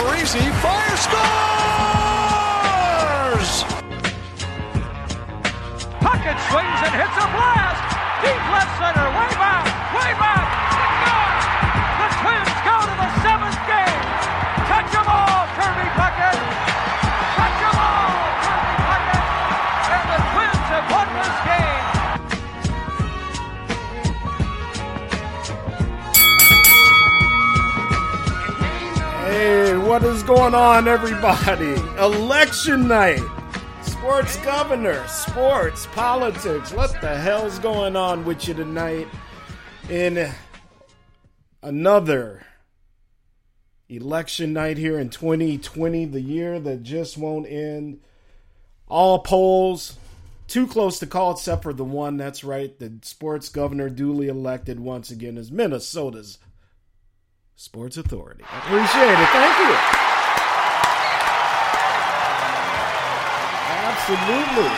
Parisi fire scores! Puckett swings and hits a blast. Deep left center, way what is going on, everybody? Election night. Sports governor, sports, politics. What the hell's going on with you tonight in another election night here in 2020, the year that just won't end? All polls too close to call, except for the one that's right. The sports governor, duly elected once again, is Minnesota's Sports Authority. I appreciate it. Thank you. Absolutely.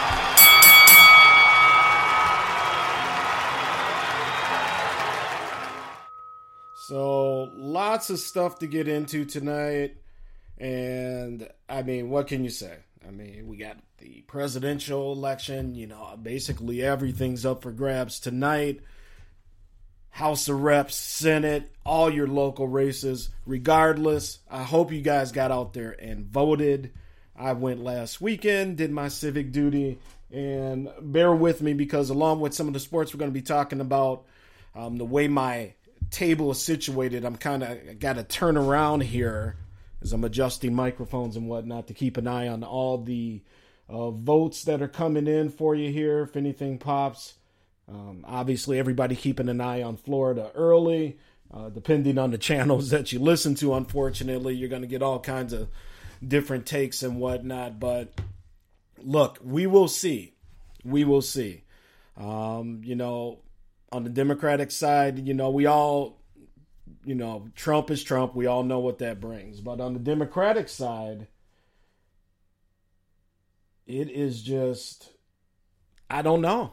So, lots of stuff to get into tonight. And, I mean, what can you say? I mean, we got the presidential election. You know, basically everything's up for grabs tonight. House of Reps, Senate, all your local races. Regardless, I hope you guys got out there and voted. I went last weekend, did my civic duty, and bear with me because, along with some of the sports we're going to be talking about, um, the way my table is situated, I'm kind of got to turn around here as I'm adjusting microphones and whatnot to keep an eye on all the uh, votes that are coming in for you here. If anything pops, um, obviously, everybody keeping an eye on Florida early. Uh, depending on the channels that you listen to, unfortunately, you're going to get all kinds of different takes and whatnot. But look, we will see. We will see. Um, you know, on the Democratic side, you know, we all, you know, Trump is Trump. We all know what that brings. But on the Democratic side, it is just, I don't know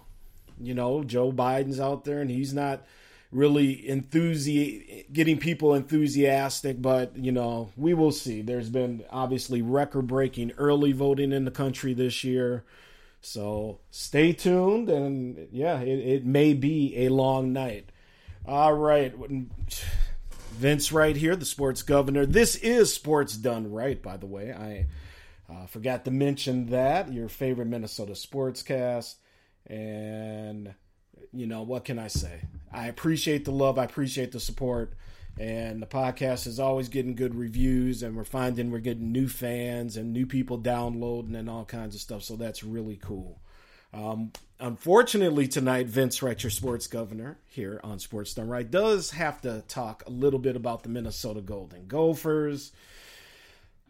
you know, Joe Biden's out there and he's not really enthusi- getting people enthusiastic, but you know, we will see. There's been obviously record breaking early voting in the country this year. So stay tuned and yeah, it, it may be a long night. All right. Vince right here, the sports governor. This is sports done right, by the way. I uh, forgot to mention that. Your favorite Minnesota sportscast. And, you know, what can I say? I appreciate the love, I appreciate the support. And the podcast is always getting good reviews, and we're finding we're getting new fans and new people downloading and all kinds of stuff. So that's really cool. Um, unfortunately, tonight, Vince Wright, your sports governor here on Sports Done Right, does have to talk a little bit about the Minnesota Golden Gophers.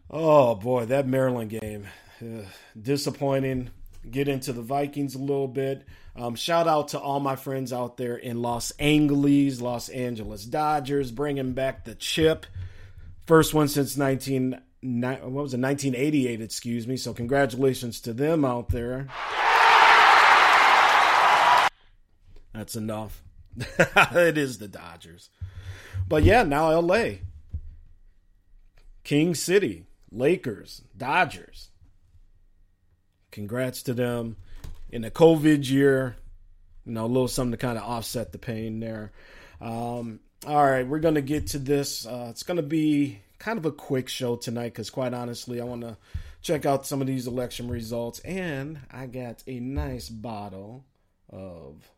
Oh boy, that Maryland game, uh, disappointing get into the Vikings a little bit. Um, shout out to all my friends out there in Los Angeles, Los Angeles Dodgers, bringing back the chip. First one since 19, what was it, 1988, excuse me. So congratulations to them out there. That's enough. it is the Dodgers. But yeah, now LA. King City, Lakers, Dodgers. Congrats to them. In the COVID year, you know, a little something to kind of offset the pain there. Um, all right, we're going to get to this. Uh, it's going to be kind of a quick show tonight because, quite honestly, I want to check out some of these election results. And I got a nice bottle of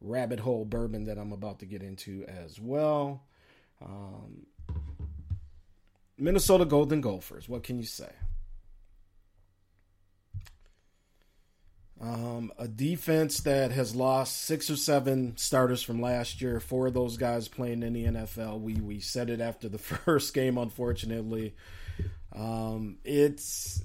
rabbit hole bourbon that I'm about to get into as well. Um, Minnesota Golden Gophers, what can you say? Um, a defense that has lost six or seven starters from last year. Four of those guys playing in the NFL. We we said it after the first game. Unfortunately, um, it's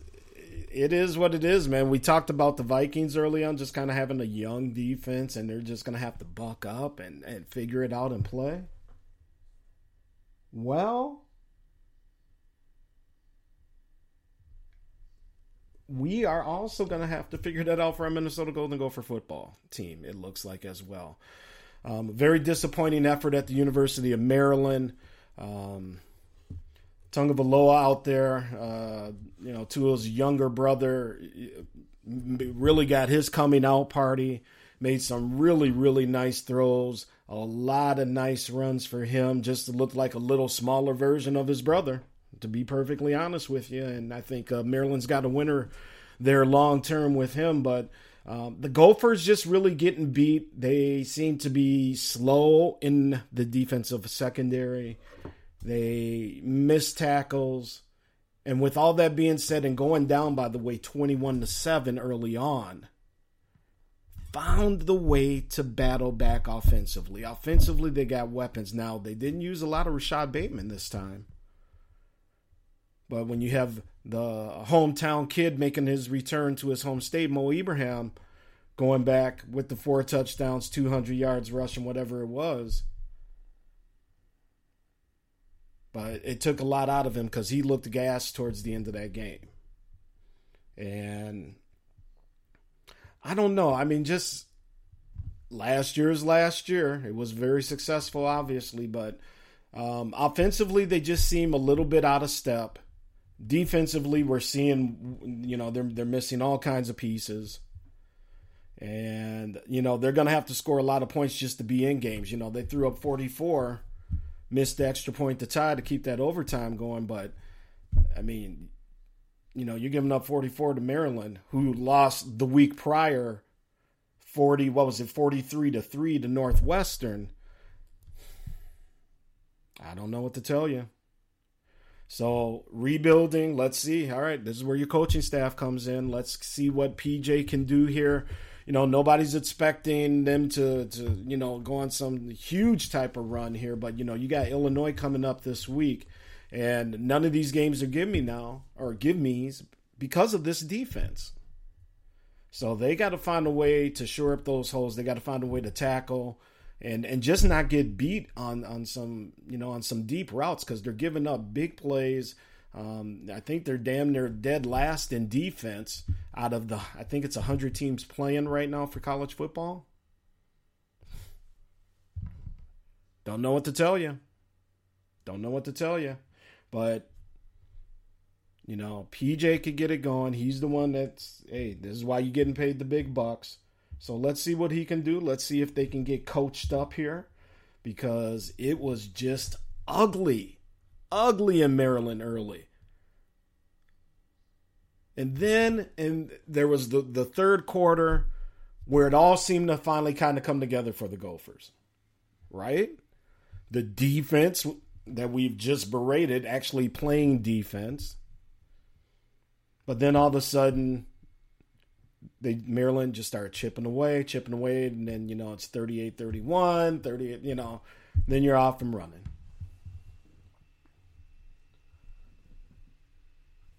it is what it is, man. We talked about the Vikings early on, just kind of having a young defense, and they're just gonna have to buck up and and figure it out and play. Well, we are also going to have to figure that out for our Minnesota Golden Gopher football team, it looks like as well. Um, very disappointing effort at the University of Maryland. Um, Tagovailoa out there, uh, you know, Tua's younger brother, really got his coming out party. Made some really, really nice throws. A lot of nice runs for him, just to look like a little smaller version of his brother to be perfectly honest with you. And I think uh, Maryland's got a winner there long term with him. But um, the Gophers just really getting beat. They seem to be slow in the defensive secondary. They miss tackles. And with all that being said, and going down, by the way, 21 to 7 early on, found the way to battle back offensively. Offensively, they got weapons. Now, they didn't use a lot of Rashod Bateman this time. But when you have the hometown kid making his return to his home state, Mo Ibrahim, going back with the four touchdowns, 200 yards rushing, whatever it was. But it took a lot out of him because he looked gassed towards the end of that game. And I don't know. I mean, just last year's last year. It was very successful, obviously, but um, offensively, they just seem a little bit out of step. Defensively, we're seeing, you know, they're they're missing all kinds of pieces, and you know they're going to have to score a lot of points just to be in games. You know, they threw up 44, missed the extra point to tie to keep that overtime going, but I mean, you know, you're giving up 44 to Maryland, who lost the week prior 40, what was it, 43 to 3 to Northwestern. I don't know what to tell you. So rebuilding, let's see. All right, this is where your coaching staff comes in. Let's see what PJ can do here. You know, nobody's expecting them to to you know go on some huge type of run here, but you know, you got Illinois coming up this week, and none of these games are give me now or give me's because of this defense. So they got to find a way to shore up those holes. They got to find a way to tackle and and just not get beat on on some you know on some deep routes because they're giving up big plays. Um, I think they're damn near dead last in defense out of the I think it's hundred teams playing right now for college football. Don't know what to tell you. Don't know what to tell you, but you know PJ could get it going. He's the one that's hey, this is why you're getting paid the big bucks. So let's see what he can do. Let's see if they can get coached up here because it was just ugly. Ugly in Maryland early. And then and there was the, the third quarter where it all seemed to finally kind of come together for the Gophers. Right? The defense that we've just berated actually playing defense. But then all of a sudden they Maryland just started chipping away, chipping away, and then you know it's 38-31, 38, you know, then you're off and running.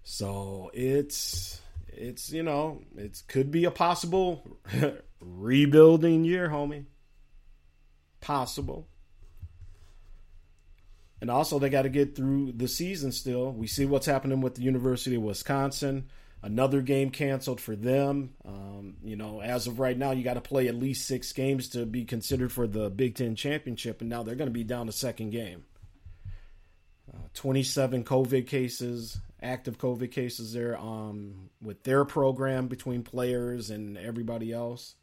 So it's it's you know it could be a possible rebuilding year, homie. Possible. And also they got to get through the season still. We see what's happening with the University of Wisconsin another game canceled for them. Um, you know, as of right now, you got to play at least six games to be considered for the Big Ten championship, and now they're going to be down to second game. Uh, 27 COVID cases, active COVID cases there um, with their program between players and everybody else.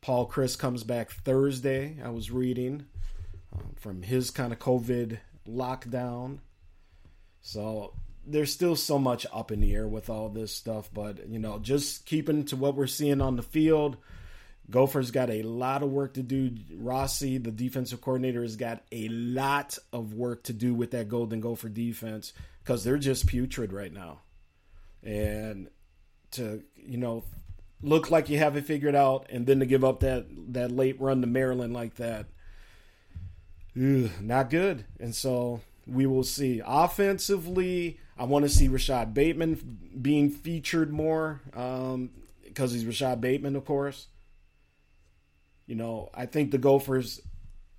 Paul Chryst comes back Thursday. I was reading um, from his kind of COVID lockdown. So there's still so much up in the air with all this stuff, but you know, just keeping to what we're seeing on the field. Gophers got a lot of work to do. Rossi, the defensive coordinator, has got a lot of work to do with that Golden Gopher defense because they're just putrid right now. And to, you know, look like you have it figured out and then to give up that, that late run to Maryland like that, ugh, not good. And so we will see. Offensively, I want to see Rashod Bateman being featured more um, because he's Rashod Bateman, of course. You know, I think the Gophers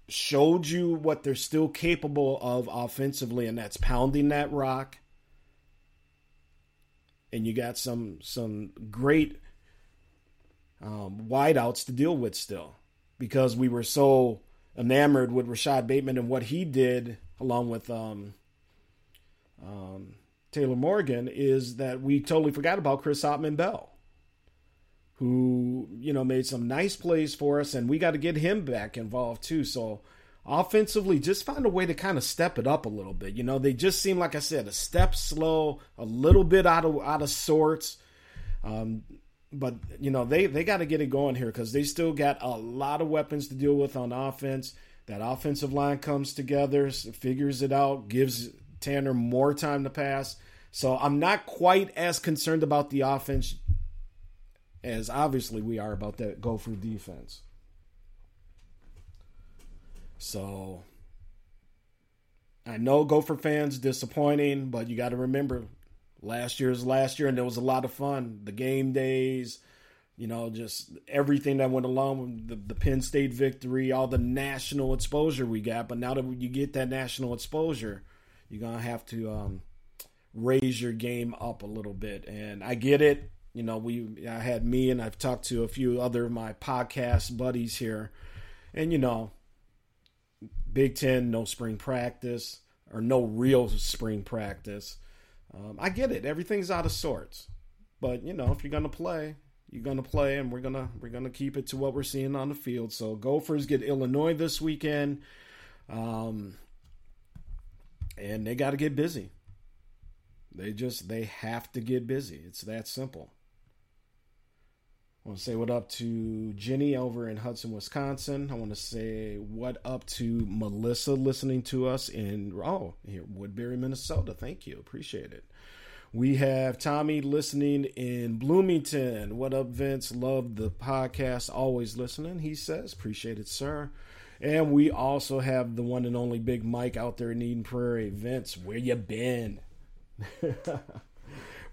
showed you what they're still capable of offensively, and that's pounding that rock. And you got some some great um, wideouts to deal with still, because we were so enamored with Rashod Bateman and what he did, along with um, um, Taylor Morgan, is that we totally forgot about Chris Autman Bell who you know made some nice plays for us, and we got to get him back involved too. So offensively, just find a way to kind of step it up a little bit. You know, they just seem like I said a step slow, a little bit out of out of sorts. Um, but you know they they got to get it going here because they still got a lot of weapons to deal with on offense. That offensive line comes together, figures it out, gives Tanner more time to pass. So I'm not quite as concerned about the offense as obviously we are about that Gopher defense. So I know Gopher fans disappointing, but you got to remember last year's last year, and there was a lot of fun. The game days, you know, just everything that went along with the, the Penn State victory, all the national exposure we got. But now that you get that national exposure, you're gonna have to um, raise your game up a little bit. And I get it. You know, we I had me and I've talked to a few other of my podcast buddies here, and you know, Big Ten no spring practice or no real spring practice. Um, I get it; everything's out of sorts. But you know, if you're gonna play, you're gonna play, and we're gonna we're gonna keep it to what we're seeing on the field. So Gophers get Illinois this weekend, um, and they got to get busy. They just they have to get busy. It's that simple. I want to say what up to Jenny over in Hudson, Wisconsin. I want to say what up to Melissa listening to us in oh here Woodbury, Minnesota. Thank you, appreciate it. We have Tommy listening in Bloomington. What up, Vince? Love the podcast. Always listening. He says, appreciate it, sir. And we also have the one and only Big Mike out there in Eden Prairie. Vince, where you been?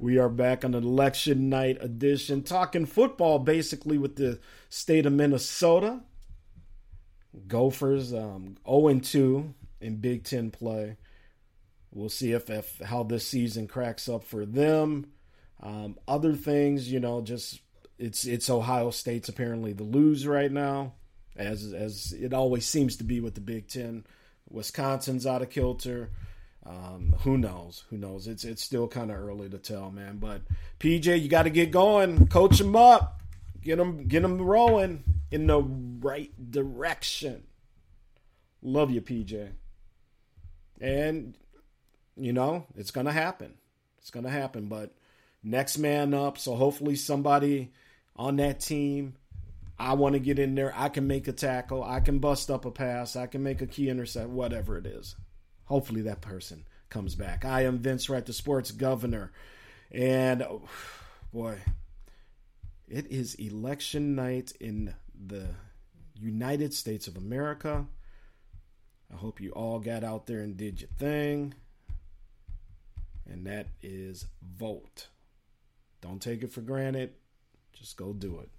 We are back on election night edition, talking football basically with the state of Minnesota. Gophers um, 0 2 in Big Ten play. We'll see if, if how this season cracks up for them. Um, other things, you know, just it's it's Ohio State's apparently the lose right now, as as it always seems to be with the Big Ten. Wisconsin's out of kilter. Um, who knows? Who knows? It's it's still kind of early to tell, man. But PJ, you got to get going. Coach them up. Get them get them rolling in the right direction. Love you, PJ. And you know it's gonna happen. It's gonna happen. But next man up. So hopefully somebody on that team. I want to get in there. I can make a tackle. I can bust up a pass. I can make a key intercept. Whatever it is. Hopefully that person comes back. I am Vince Wright, the sports governor. And oh, boy, it is election night in the United States of America. I hope you all got out there and did your thing. And that is vote. Don't take it for granted. Just go do it.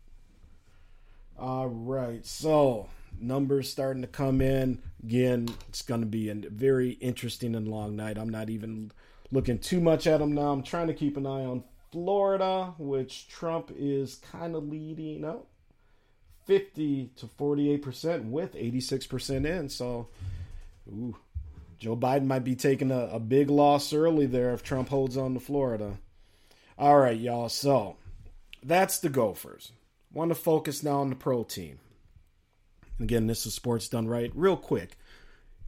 All right. So numbers starting to come in. Again, it's going to be a very interesting and long night. I'm not even looking too much at them now. I'm trying to keep an eye on Florida, which Trump is kind of leading up 50 to 48% with 86% in. So, ooh, Joe Biden might be taking a, a big loss early there if Trump holds on to Florida. All right, y'all. So, that's the Gophers. Want to focus now on the pro team. Again, this is Sports Done Right. Real quick,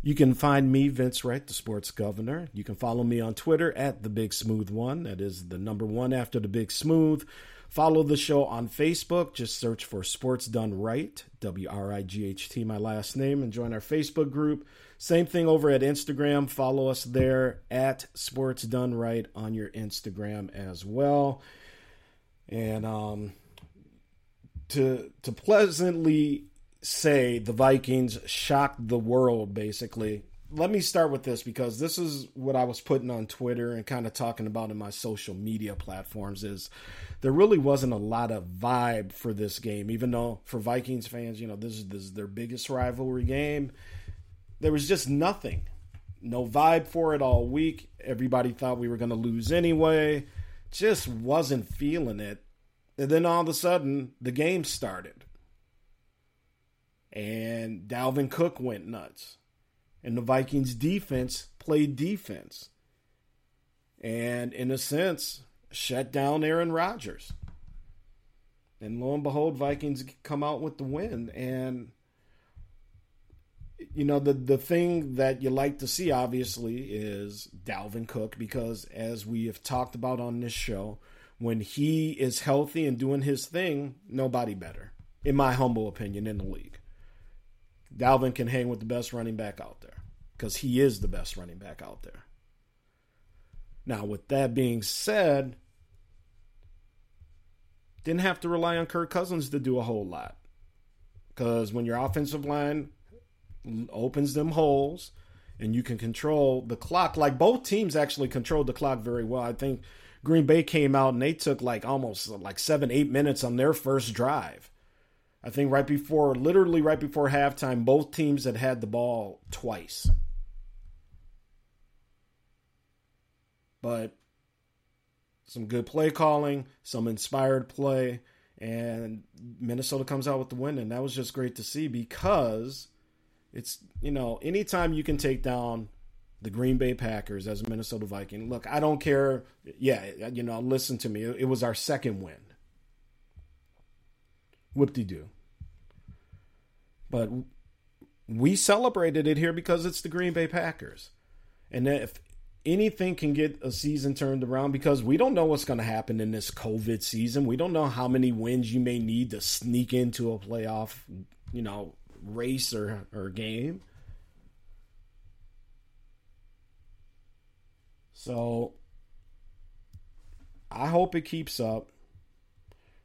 you can find me, Vince Wright, the sports governor. You can follow me on Twitter at the Big Smooth One. That is the number one after the Big Smooth. Follow the show on Facebook. Just search for Sports Done Right, W R I G H T, my last name, and join our Facebook group. Same thing over at Instagram. Follow us there at Sports Done Right on your Instagram as well. And um, to to pleasantly say the Vikings shocked the world, basically. Let me start with this because this is what I was putting on Twitter and kind of talking about in my social media platforms is there really wasn't a lot of vibe for this game, even though for Vikings fans, you know, this is, this is their biggest rivalry game. There was just nothing. No vibe for it all week. Everybody thought we were going to lose anyway. Just wasn't feeling it. And then all of a sudden, the game started and Dalvin Cook went nuts. And the Vikings defense played defense. And in a sense, shut down Aaron Rodgers. And lo and behold, Vikings come out with the win. And you know, the the thing that you like to see obviously is Dalvin Cook, because as we have talked about on this show, when he is healthy and doing his thing, nobody better, in my humble opinion, in the league. Dalvin can hang with the best running back out there because he is the best running back out there. Now, with that being said, didn't have to rely on Kirk Cousins to do a whole lot because when your offensive line opens them holes and you can control the clock, like both teams actually controlled the clock very well. I think Green Bay came out and they took like almost like seven, eight minutes on their first drive I think right before, literally right before halftime, both teams had had the ball twice. But some good play calling, some inspired play, and Minnesota comes out with the win. And that was just great to see because it's, you know, anytime you can take down the Green Bay Packers as a Minnesota Viking, look, I don't care. Yeah, you know, listen to me. It was our second win whoop de doo. But we celebrated it here because it's the Green Bay Packers. And if anything can get a season turned around, because we don't know what's going to happen in this COVID season, we don't know how many wins you may need to sneak into a playoff, you know, race or, or game. So I hope it keeps up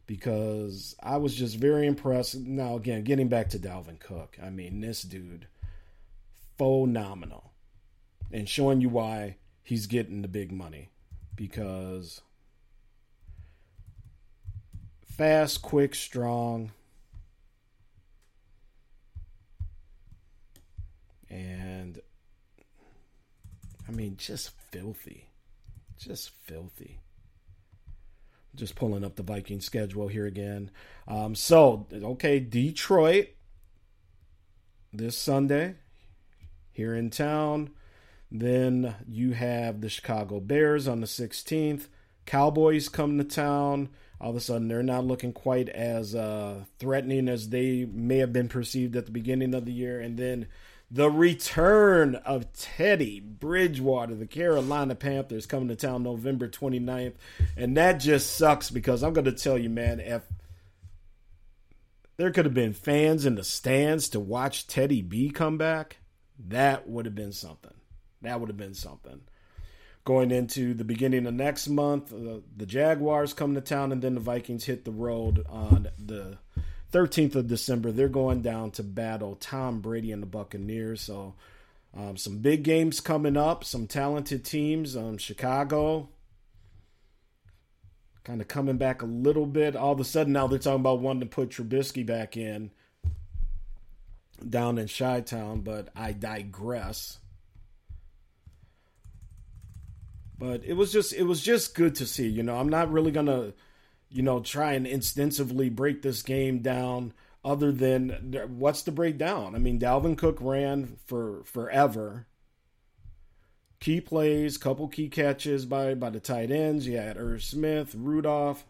because I was just very impressed. Now, again, getting back to Dalvin Cook, I mean, this dude, phenomenal. And showing you why he's getting the big money. Because fast, quick, strong. And, I mean, just filthy. Just filthy just pulling up the Viking schedule here again. Um, so, okay, Detroit this Sunday here in town. Then you have the Chicago Bears on the 16th. Cowboys come to town. All of a sudden, they're not looking quite as uh, threatening as they may have been perceived at the beginning of the year. And then the return of Teddy Bridgewater, the Carolina Panthers, coming to town November 29th. And that just sucks because I'm going to tell you, man, if there could have been fans in the stands to watch Teddy B come back, that would have been something. That would have been something. Going into the beginning of next month, uh, the Jaguars come to town, and then the Vikings hit the road on the 13th of December, they're going down to battle Tom Brady and the Buccaneers. So, um, some big games coming up, some talented teams. Um, Chicago kind of coming back a little bit. All of a sudden, now they're talking about wanting to put Trubisky back in down in Chi Town, but I digress. But it was just it was just good to see. You know, I'm not really gonna you know, try and extensively break this game down other than what's the breakdown? I mean, Dalvin Cook ran for forever. Key plays, couple key catches by by the tight ends. You had Irv Smith, Rudolph.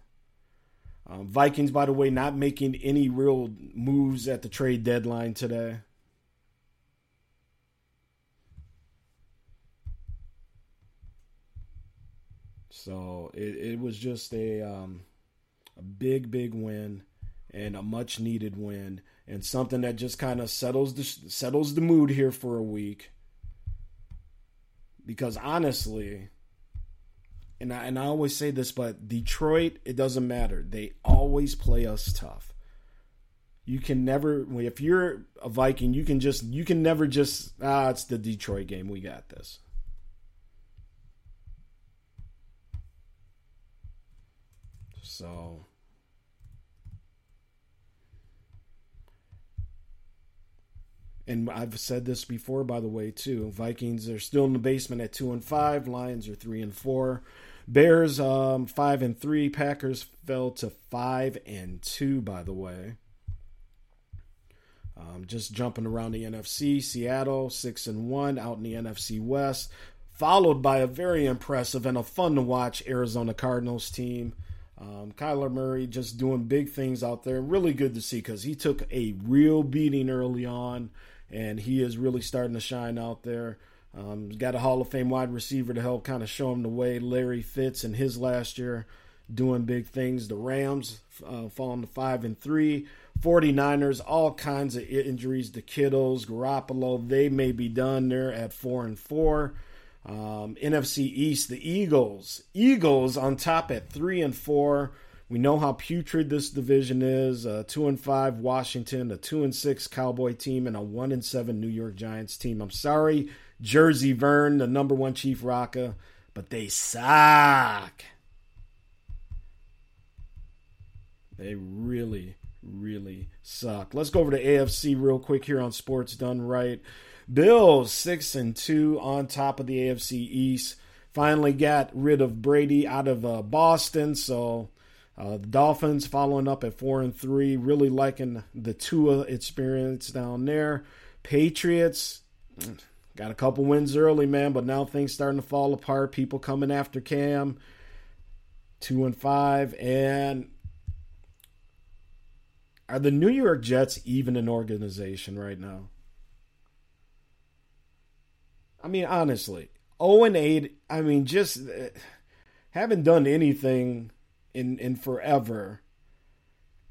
Um, Vikings, by the way, not making any real moves at the trade deadline today. So it, it was just a um, a big, big win and a much needed win and something that just kind of settles the settles the mood here for a week. Because honestly, and I, and I always say this, but Detroit, it doesn't matter. They always play us tough. You can never, if you're a Viking, you can just, you can never just, ah, it's the Detroit game. We got this. So and I've said this before, by the way, too. Vikings are still in the basement at two and five. Lions are three and four. Bears um, five and three. Packers fell to five and two. By the way, um, just jumping around the NFC. Seattle six and one out in the NFC West, followed by a very impressive and a fun to watch Arizona Cardinals team. Um, Kyler Murray just doing big things out there. Really good to see because he took a real beating early on and he is really starting to shine out there. Um, got a Hall of Fame wide receiver to help kind of show him the way. Larry Fitz in his last year doing big things. The Rams uh, falling to 5 and 3. 49ers, all kinds of injuries. The Kittles, Garoppolo, they may be done there at 4 and 4. Um, NFC East, the Eagles. Eagles on top at 3 and 4. We know how putrid this division is. A two and five Washington, a two and six Cowboy team, and a one and seven New York Giants team. I'm sorry, Jersey Vern, the number one Chief Rocka, but they suck. They really, really suck. Let's go over to AFC real quick here on Sports Done Right. Bills six and two on top of the AFC East. Finally got rid of Brady out of uh, Boston, so uh, the Dolphins following up at four and three, really liking the Tua experience down there. Patriots got a couple wins early, man, but now things starting to fall apart. People coming after Cam, two and five, and are the New York Jets even an organization right now? I mean, honestly, 0 and 8. I mean, just uh, haven't done anything in in forever.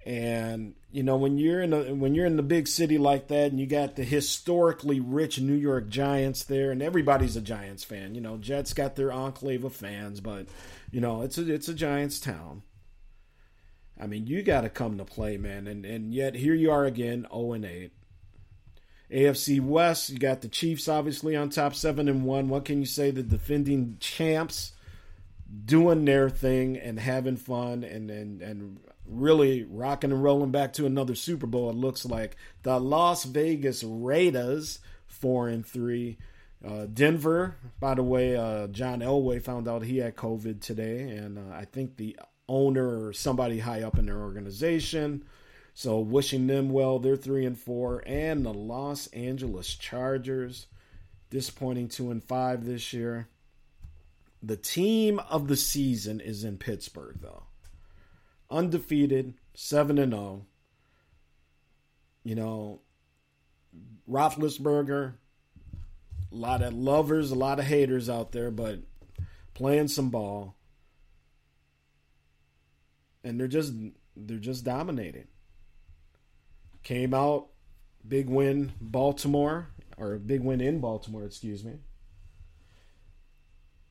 And you know when you're in a when you're in the big city like that, and you got the historically rich New York Giants there, and everybody's a Giants fan. You know, Jets got their enclave of fans, but you know it's a it's a Giants town. I mean, you got to come to play, man, and and yet here you are again, zero oh and eight. AFC West, you got the Chiefs obviously on top, seven and one. What can you say? The defending champs doing their thing and having fun and and and really rocking and rolling back to another Super Bowl. It looks like the Las Vegas Raiders four and three. Uh, Denver, by the way, uh, John Elway found out he had COVID today, and uh, I think the owner or somebody high up in their organization. So wishing them well. They're three and four, and the Los Angeles Chargers, disappointing two and five this year. The team of the season is in Pittsburgh, though. Undefeated, 7 and 0. You know, Roethlisberger, a lot of lovers, a lot of haters out there, but playing some ball. And they're just they're just dominating. Came out, big win, Baltimore, or big win in Baltimore, excuse me.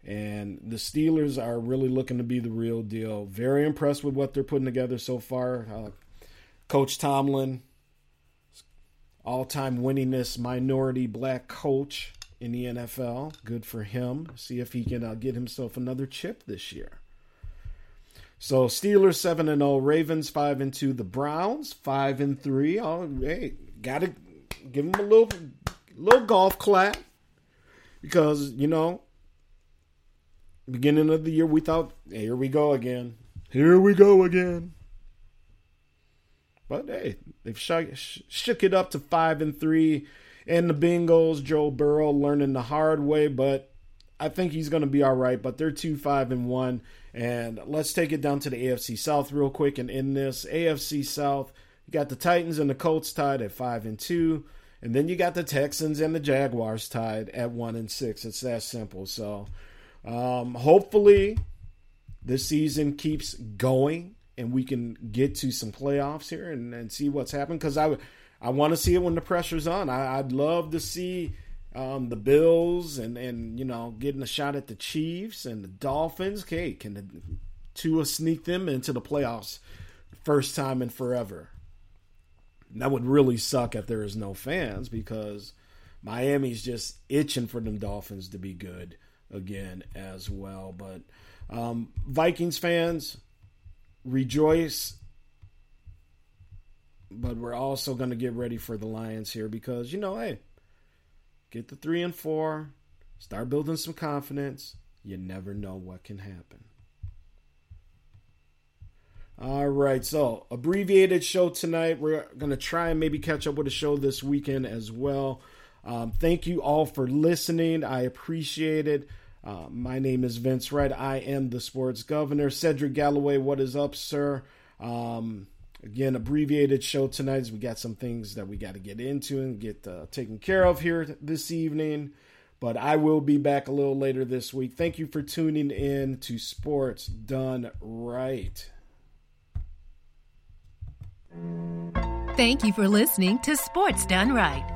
And the Steelers are really looking to be the real deal. Very impressed with what they're putting together so far. Uh, coach Tomlin, all time winningest minority black coach in the NFL. Good for him. See if he can uh, get himself another chip this year. So Steelers seven and zero, oh, Ravens five and two, the Browns five and three. Oh, hey, gotta give them a little little golf clap because you know beginning of the year, we thought, here we go again. Here we go again. But hey, they've shook, shook it up to five and three. And the Bengals, Joe Burrow learning the hard way, but I think he's going to be all right. But they're two five and one, and let's take it down to the AFC South real quick. And in this AFC South, you got the Titans and the Colts tied at five and two, and then you got the Texans and the Jaguars tied at one and six. It's that simple. So, um, hopefully, this season keeps going and we can get to some playoffs here and, and see what's happened because I I want to see it when the pressure's on. I, would love to see um, the Bills and and you know getting a shot at the Chiefs and the Dolphins. Okay, can the Tua sneak them into the playoffs first time in forever? That would really suck if there is no fans because Miami's just itching for them Dolphins to be good again as well. But um, Vikings fans, rejoice. But we're also going to get ready for the Lions here because, you know, hey, get the three and four, start building some confidence. You never know what can happen. All right, so abbreviated show tonight. We're going to try and maybe catch up with a show this weekend as well. Um, thank you all for listening. I appreciate it. Uh, my name is Vince Wright. I am the sports governor. Cedric Galloway, what is up, sir? Um, again, abbreviated show tonight we got some things that we got to get into and get uh, taken care of here this evening. But I will be back a little later this week. Thank you for tuning in to Sports Done Right. Thank you for listening to Sports Done Right